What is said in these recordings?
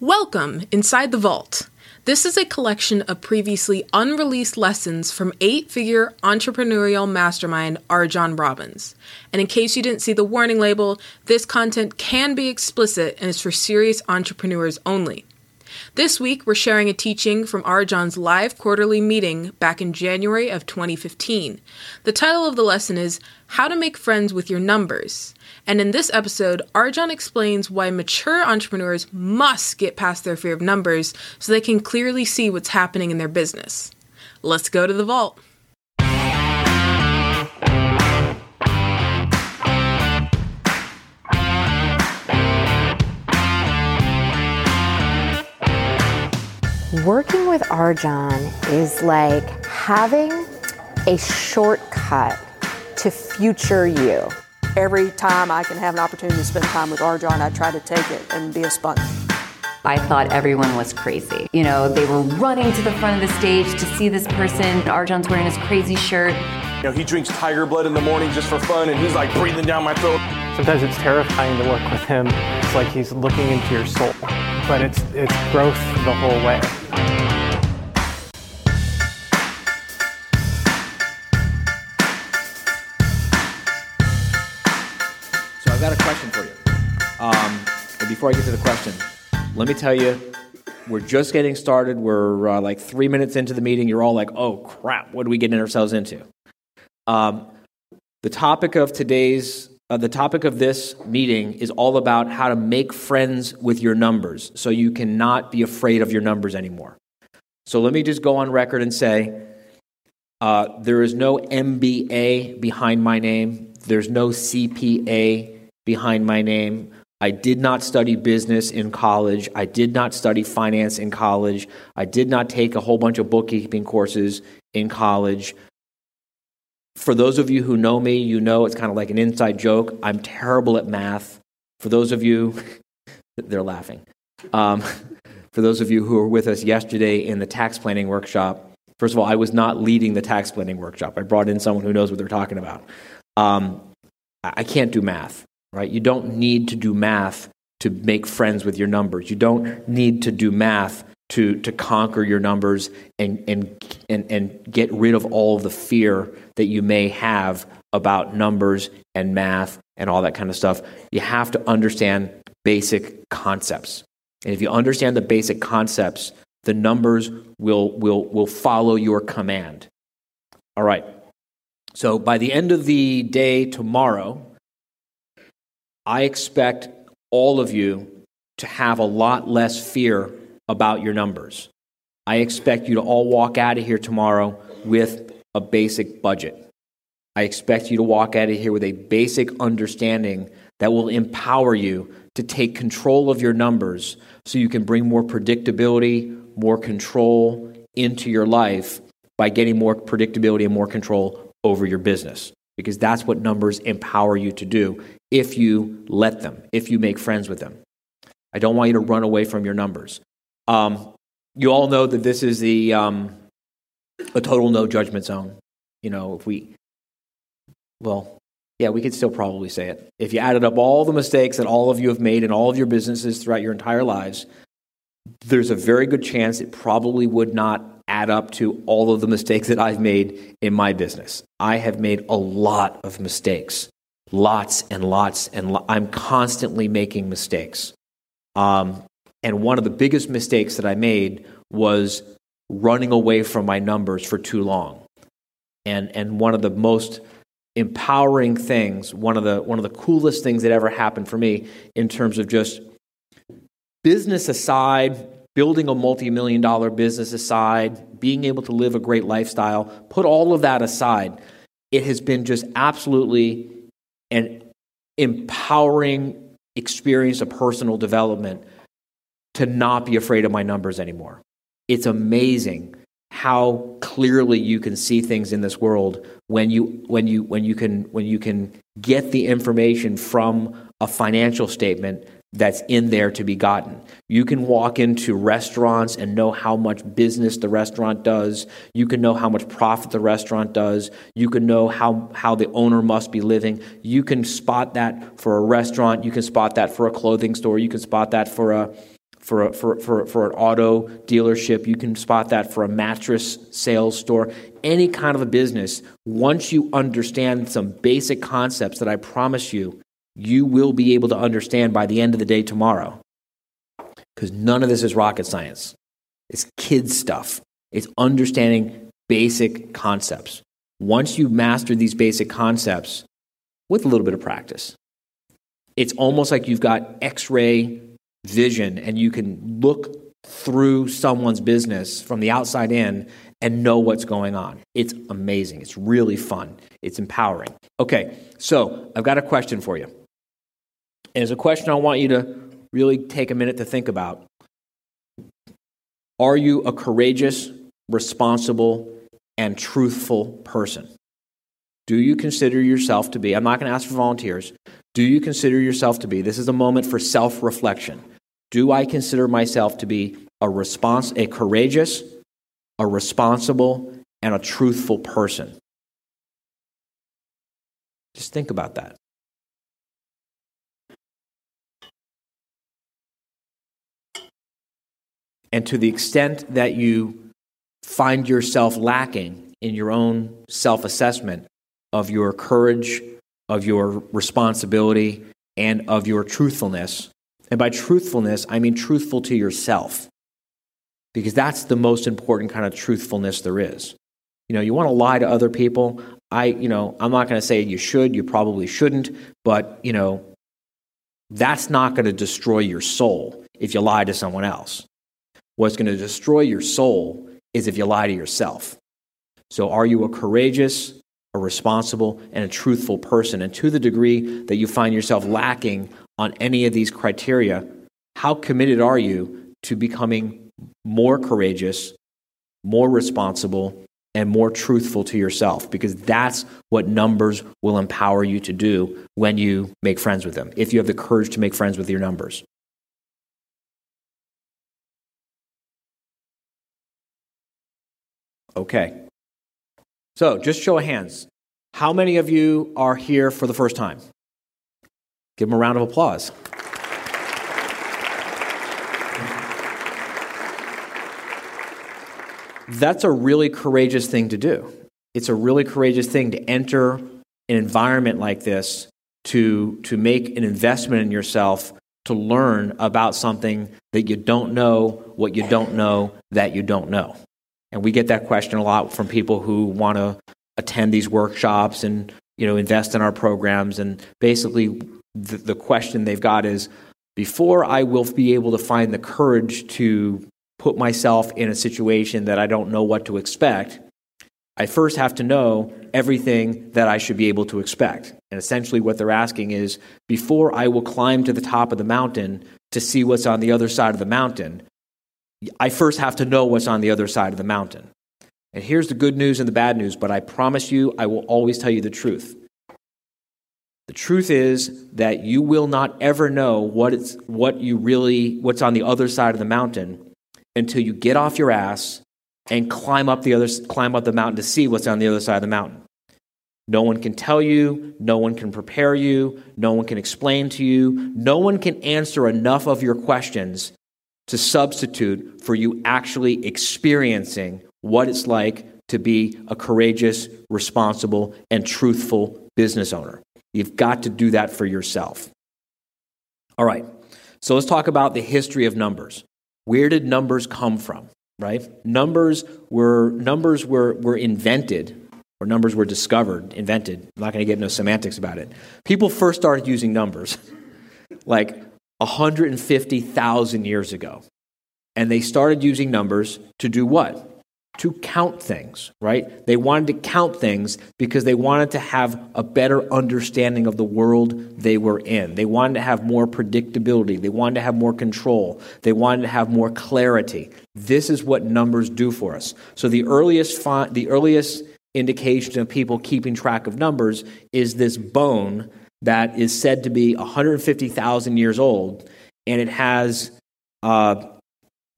Welcome inside the vault. This is a collection of previously unreleased lessons from eight figure entrepreneurial mastermind RJon Robins. And in case you didn't see the warning label, this content can be explicit and is for serious entrepreneurs only. This week, we're sharing a teaching from RJon's live quarterly meeting back in January of 2015. The title of the lesson is How to Make Friends with Your Numbers. And in this episode, RJon explains why mature entrepreneurs must get past their fear of numbers so they can clearly see what's happening in their business. Let's go to the vault. Working with RJon is like having a shortcut to future you. Every time I can have an opportunity to spend time with RJon, I try to take it and be a sponge. I thought everyone was crazy. You know, they were running to the front of the stage to see this person. RJon's wearing his crazy shirt. You know, he drinks tiger blood in the morning just for fun, and he's like breathing down my throat. Sometimes it's terrifying to work with him. It's like he's looking into your soul, but it's it's growth the whole way. Before I get to the question, let me tell you, we're just getting started. We're uh, like three minutes into the meeting. You're all like, "Oh crap! What are we getting ourselves into?" Um, the topic of today's, uh, the topic of this meeting is all about how to make friends with your numbers, so you cannot be afraid of your numbers anymore. So let me just go on record and say, uh, there is no MBA behind my name. There's no CPA behind my name. I did not study business in college. I did not study finance in college. I did not take a whole bunch of bookkeeping courses in college. For those of you who know me, you know it's kind of like an inside joke. I'm terrible at math. For those of you, they're laughing. Um, for those of you who were with us yesterday in the tax planning workshop, first of all, I was not leading the tax planning workshop. I brought in someone who knows what they're talking about. Um, I can't do math, right? You don't need to do math to make friends with your numbers. You don't need to do math to, to conquer your numbers and, and, and, and get rid of all of the fear that you may have about numbers and math and all that kind of stuff. You have to understand basic concepts. And if you understand the basic concepts, the numbers will, will, will follow your command. All right. So by the end of the day tomorrow, I expect all of you to have a lot less fear about your numbers. I expect you to all walk out of here tomorrow with a basic budget. I expect you to walk out of here with a basic understanding that will empower you to take control of your numbers so you can bring more predictability, more control into your life by getting more predictability and more control over your business. Because that's what numbers empower you to do if you let them, if you make friends with them. I don't want you to run away from your numbers. Um, you all know that this is the um, a total no judgment zone. You know, if we, well, yeah, we could still probably say it. If you added up all the mistakes that all of you have made in all of your businesses throughout your entire lives, there's a very good chance it probably would not add up to all of the mistakes that I've made in my business. I have made a lot of mistakes, lots and lots, and lo- I'm constantly making mistakes. Um, and one of the biggest mistakes that I made was running away from my numbers for too long. And, and one of the most empowering things, one of, the, one of the coolest things that ever happened for me in terms of just business aside, building a multi million dollar business aside, being able to live a great lifestyle, put all of that aside, it has been just absolutely an empowering experience of personal development to not be afraid of my numbers anymore. It's amazing how clearly you can see things in this world when you when you when you can when you can get the information from a financial statement that's in there to be gotten. You can walk into restaurants and know how much business the restaurant does. You can know how much profit the restaurant does. You can know how, how the owner must be living. You can spot that for a restaurant. You can spot that for a clothing store. You can spot that for a, for, a, for, for, for an auto dealership. You can spot that for a mattress sales store. Any kind of a business, once you understand some basic concepts that I promise you, you will be able to understand by the end of the day tomorrow. Because none of this is rocket science. It's kid stuff. It's understanding basic concepts. Once you master these basic concepts with a little bit of practice, it's almost like you've got x ray vision and you can look through someone's business from the outside in and know what's going on. It's amazing. It's really fun. It's empowering. Okay, so I've got a question for you. And it's a question I want you to really take a minute to think about. Are you a courageous, responsible, and truthful person? Do you consider yourself to be, I'm not going to ask for volunteers, do you consider yourself to be, this is a moment for self reflection. Do I consider myself to be a response, a courageous, a responsible, and a truthful person? Just think about that. And to the extent that you find yourself lacking in your own self assessment of your courage, of your responsibility, and of your truthfulness, and by truthfulness, I mean truthful to yourself, because that's the most important kind of truthfulness there is. You know, you want to lie to other people. I, you know, I'm not going to say you should, you probably shouldn't, but, you know, that's not going to destroy your soul if you lie to someone else. What's going to destroy your soul is if you lie to yourself. So, are you a courageous, a responsible, and a truthful person? And to the degree that you find yourself lacking on any of these criteria, how committed are you to becoming more courageous, more responsible, and more truthful to yourself? Because that's what numbers will empower you to do when you make friends with them, if you have the courage to make friends with your numbers. Okay. So, just show of hands. How many of you are here for the first time? Give them a round of applause. That's a really courageous thing to do. It's a really courageous thing to enter an environment like this to, to make an investment in yourself to learn about something that you don't know, what you don't know, that you don't know. And we get that question a lot from people who want to attend these workshops and you know invest in our programs. And basically, the, the question they've got is, before I will be able to find the courage to put myself in a situation that I don't know what to expect, I first have to know everything that I should be able to expect. And essentially, what they're asking is before I will climb to the top of the mountain to see what's on the other side of the mountain, I first have to know what's on the other side of the mountain. And here's the good news and the bad news, but I promise you, I will always tell you the truth. The truth is that you will not ever know what, it's, what you really, what's on the other side of the mountain until you get off your ass and climb up the other, climb up the mountain to see what's on the other side of the mountain. No one can tell you, no one can prepare you, no one can explain to you, no one can answer enough of your questions to substitute for you actually experiencing what it's like to be a courageous, responsible, and truthful business owner. You've got to do that for yourself. All right, so let's talk about the history of numbers. Where did numbers come from? Right? Numbers were numbers were, were invented, or numbers were discovered, invented. I'm not going to get no semantics about it. People first started using numbers like 150,000 years ago. And they started using numbers to do what? To count things, right? They wanted to count things because they wanted to have a better understanding of the world they were in. They wanted to have more predictability. They wanted to have more control. They wanted to have more clarity. This is what numbers do for us. So the earliest, the earliest indication of people keeping track of numbers is this bone that is said to be 150,000 years old, and it has, uh,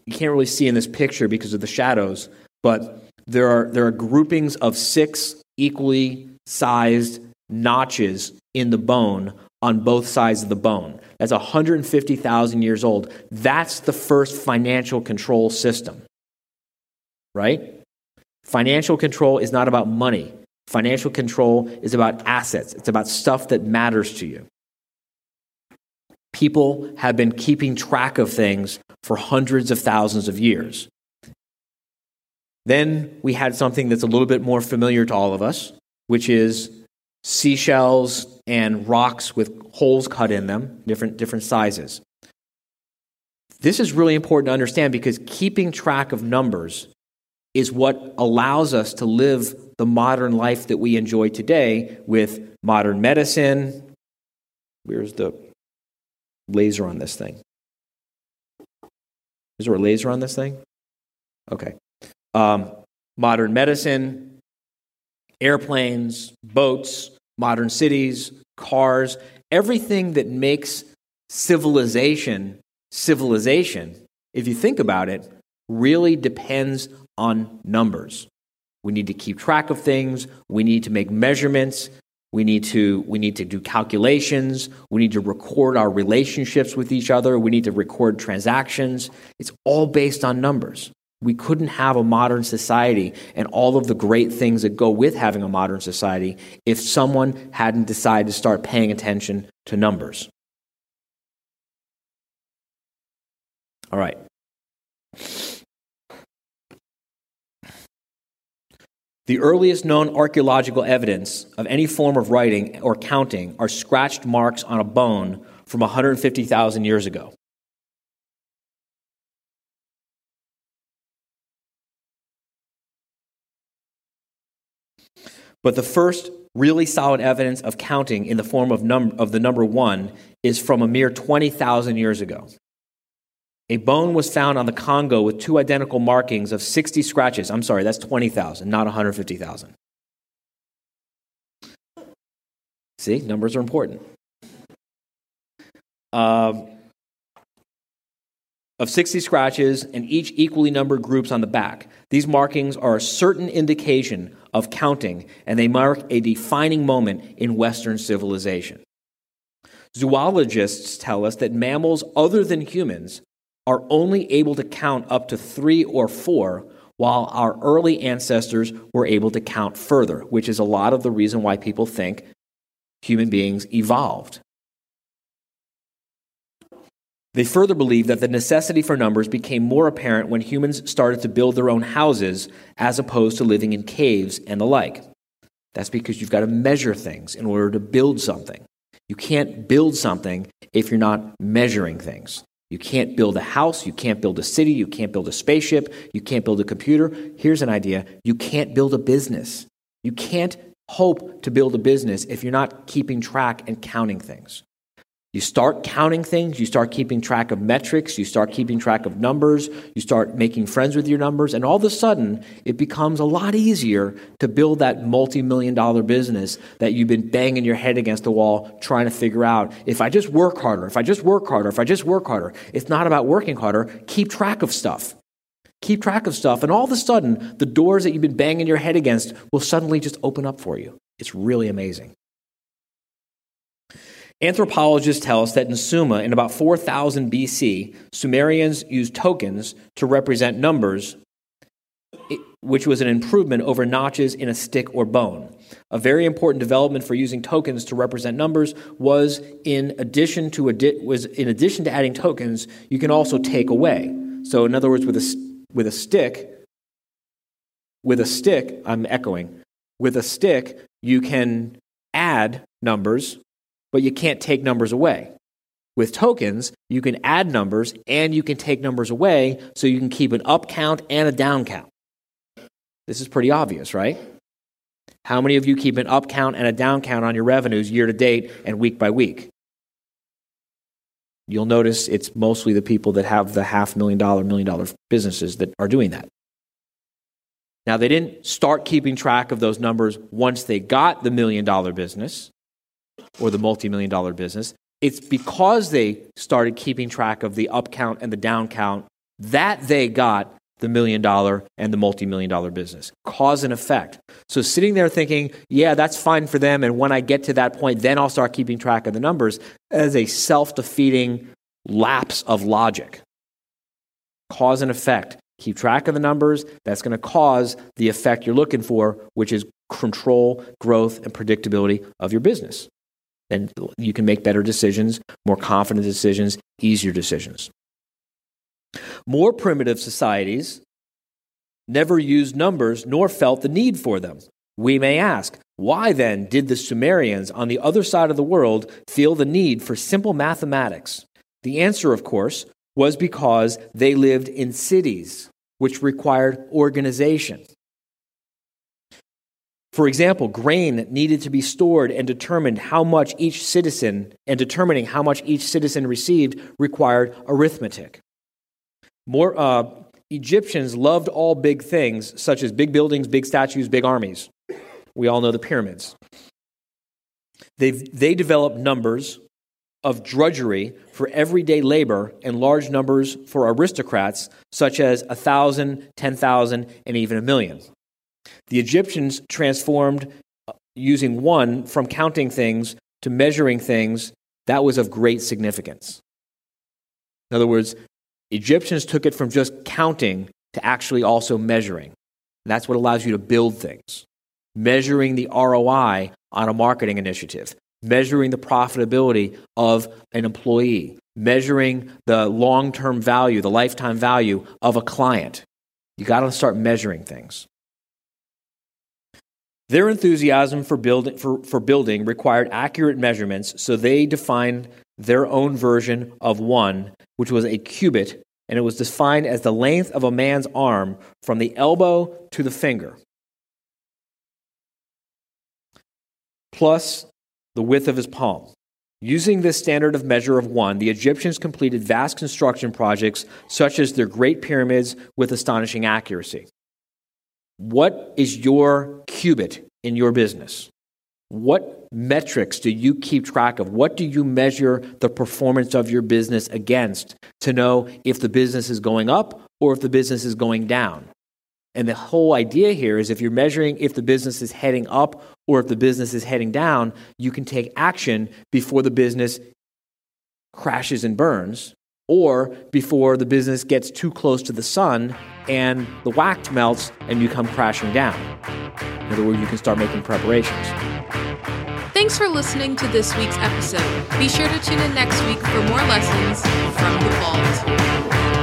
you can't really see in this picture because of the shadows, but there are, there are groupings of six equally sized notches in the bone on both sides of the bone. That's 150,000 years old. That's the first financial control system. Right? Financial control is not about money. Financial control is about assets. It's about stuff that matters to you. People have been keeping track of things for hundreds of thousands of years. Then we had something that's a little bit more familiar to all of us, which is seashells and rocks with holes cut in them, different, different sizes. This is really important to understand because keeping track of numbers is what allows us to live the modern life that we enjoy today with modern medicine. Where's the laser on this thing? Is there a laser on this thing? Okay. Um, modern medicine, airplanes, boats, modern cities, cars, everything that makes civilization civilization, if you think about it, really depends on numbers. We need to keep track of things, we need to make measurements, we need to we need to do calculations, we need to record our relationships with each other, we need to record transactions. It's all based on numbers. We couldn't have a modern society and all of the great things that go with having a modern society if someone hadn't decided to start paying attention to numbers. All right. The earliest known archaeological evidence of any form of writing or counting are scratched marks on a bone from 150,000 years ago. But the first really solid evidence of counting in the form of, num- of the number one is from a mere 20,000 years ago. A bone was found on the Congo with two identical markings of 60 scratches. I'm sorry, that's 20,000, not 150,000. See, numbers are important. Uh, of 60 scratches and each equally numbered groups on the back. These markings are a certain indication of counting, and they mark a defining moment in Western civilization. Zoologists tell us that mammals other than humans are only able to count up to three or four, while our early ancestors were able to count further, which is a lot of the reason why people think human beings evolved. They further believe that the necessity for numbers became more apparent when humans started to build their own houses as opposed to living in caves and the like. That's because you've got to measure things in order to build something. You can't build something if you're not measuring things. You can't build a house, you can't build a city, you can't build a spaceship, you can't build a computer. Here's an idea you can't build a business. You can't hope to build a business if you're not keeping track and counting things. You start counting things, you start keeping track of metrics, you start keeping track of numbers, you start making friends with your numbers, and all of a sudden it becomes a lot easier to build that multi million dollar business that you've been banging your head against the wall trying to figure out. If I just work harder, if I just work harder, if I just work harder, it's not about working harder. Keep track of stuff. Keep track of stuff, and all of a sudden the doors that you've been banging your head against will suddenly just open up for you. It's really amazing. Anthropologists tell us that in Sumer, in about 4000 BC, Sumerians used tokens to represent numbers, which was an improvement over notches in a stick or bone. A very important development for using tokens to represent numbers was in addition to adi- was in addition to adding tokens, you can also take away. So, in other words, with a with a stick, with a stick, I'm echoing. With a stick, you can add numbers but you can't take numbers away. With tokens, you can add numbers and you can take numbers away so you can keep an up count and a down count. This is pretty obvious, right? How many of you keep an up count and a down count on your revenues year to date and week by week? You'll notice it's mostly the people that have the half million dollar, million dollar businesses that are doing that. Now, they didn't start keeping track of those numbers once they got the million dollar business or the multi million dollar business. It's because they started keeping track of the up count and the down count that they got the million dollar and the multi million dollar business. Cause and effect. So sitting there thinking, yeah, that's fine for them. And when I get to that point, then I'll start keeping track of the numbers as a self defeating lapse of logic. Cause and effect. Keep track of the numbers. That's going to cause the effect you're looking for, which is control, growth, and predictability of your business. Then you can make better decisions, more confident decisions, easier decisions. More primitive societies never used numbers nor felt the need for them. We may ask, why then did the Sumerians on the other side of the world feel the need for simple mathematics? The answer, of course, was because they lived in cities, which required organization. For example, grain needed to be stored and determined how much each citizen and determining how much each citizen received required arithmetic. More uh, Egyptians loved all big things, such as big buildings, big statues, big armies. We all know the pyramids. they they developed numbers of drudgery for everyday labor and large numbers for aristocrats, such as a thousand, ten thousand, and even a million. The Egyptians transformed uh, using one from counting things to measuring things that was of great significance. In other words, Egyptians took it from just counting to actually also measuring. And that's what allows you to build things. Measuring the ROI on a marketing initiative, measuring the profitability of an employee, measuring the long term value, the lifetime value of a client. You got to start measuring things. Their enthusiasm for, build, for, for building required accurate measurements, so they defined their own version of one, which was a cubit, and it was defined as the length of a man's arm from the elbow to the finger, plus the width of his palm. Using this standard of measure of one, the Egyptians completed vast construction projects such as their Great Pyramids with astonishing accuracy. What is your cubit in your business? What metrics do you keep track of? What do you measure the performance of your business against to know if the business is going up or if the business is going down? And the whole idea here is if you're measuring if the business is heading up or if the business is heading down, you can take action before the business crashes and burns or before the business gets too close to the sun and the wax melts and you come crashing down. In other words, you can start making preparations. Thanks for listening to this week's episode. Be sure to tune in next week for more lessons from the vault.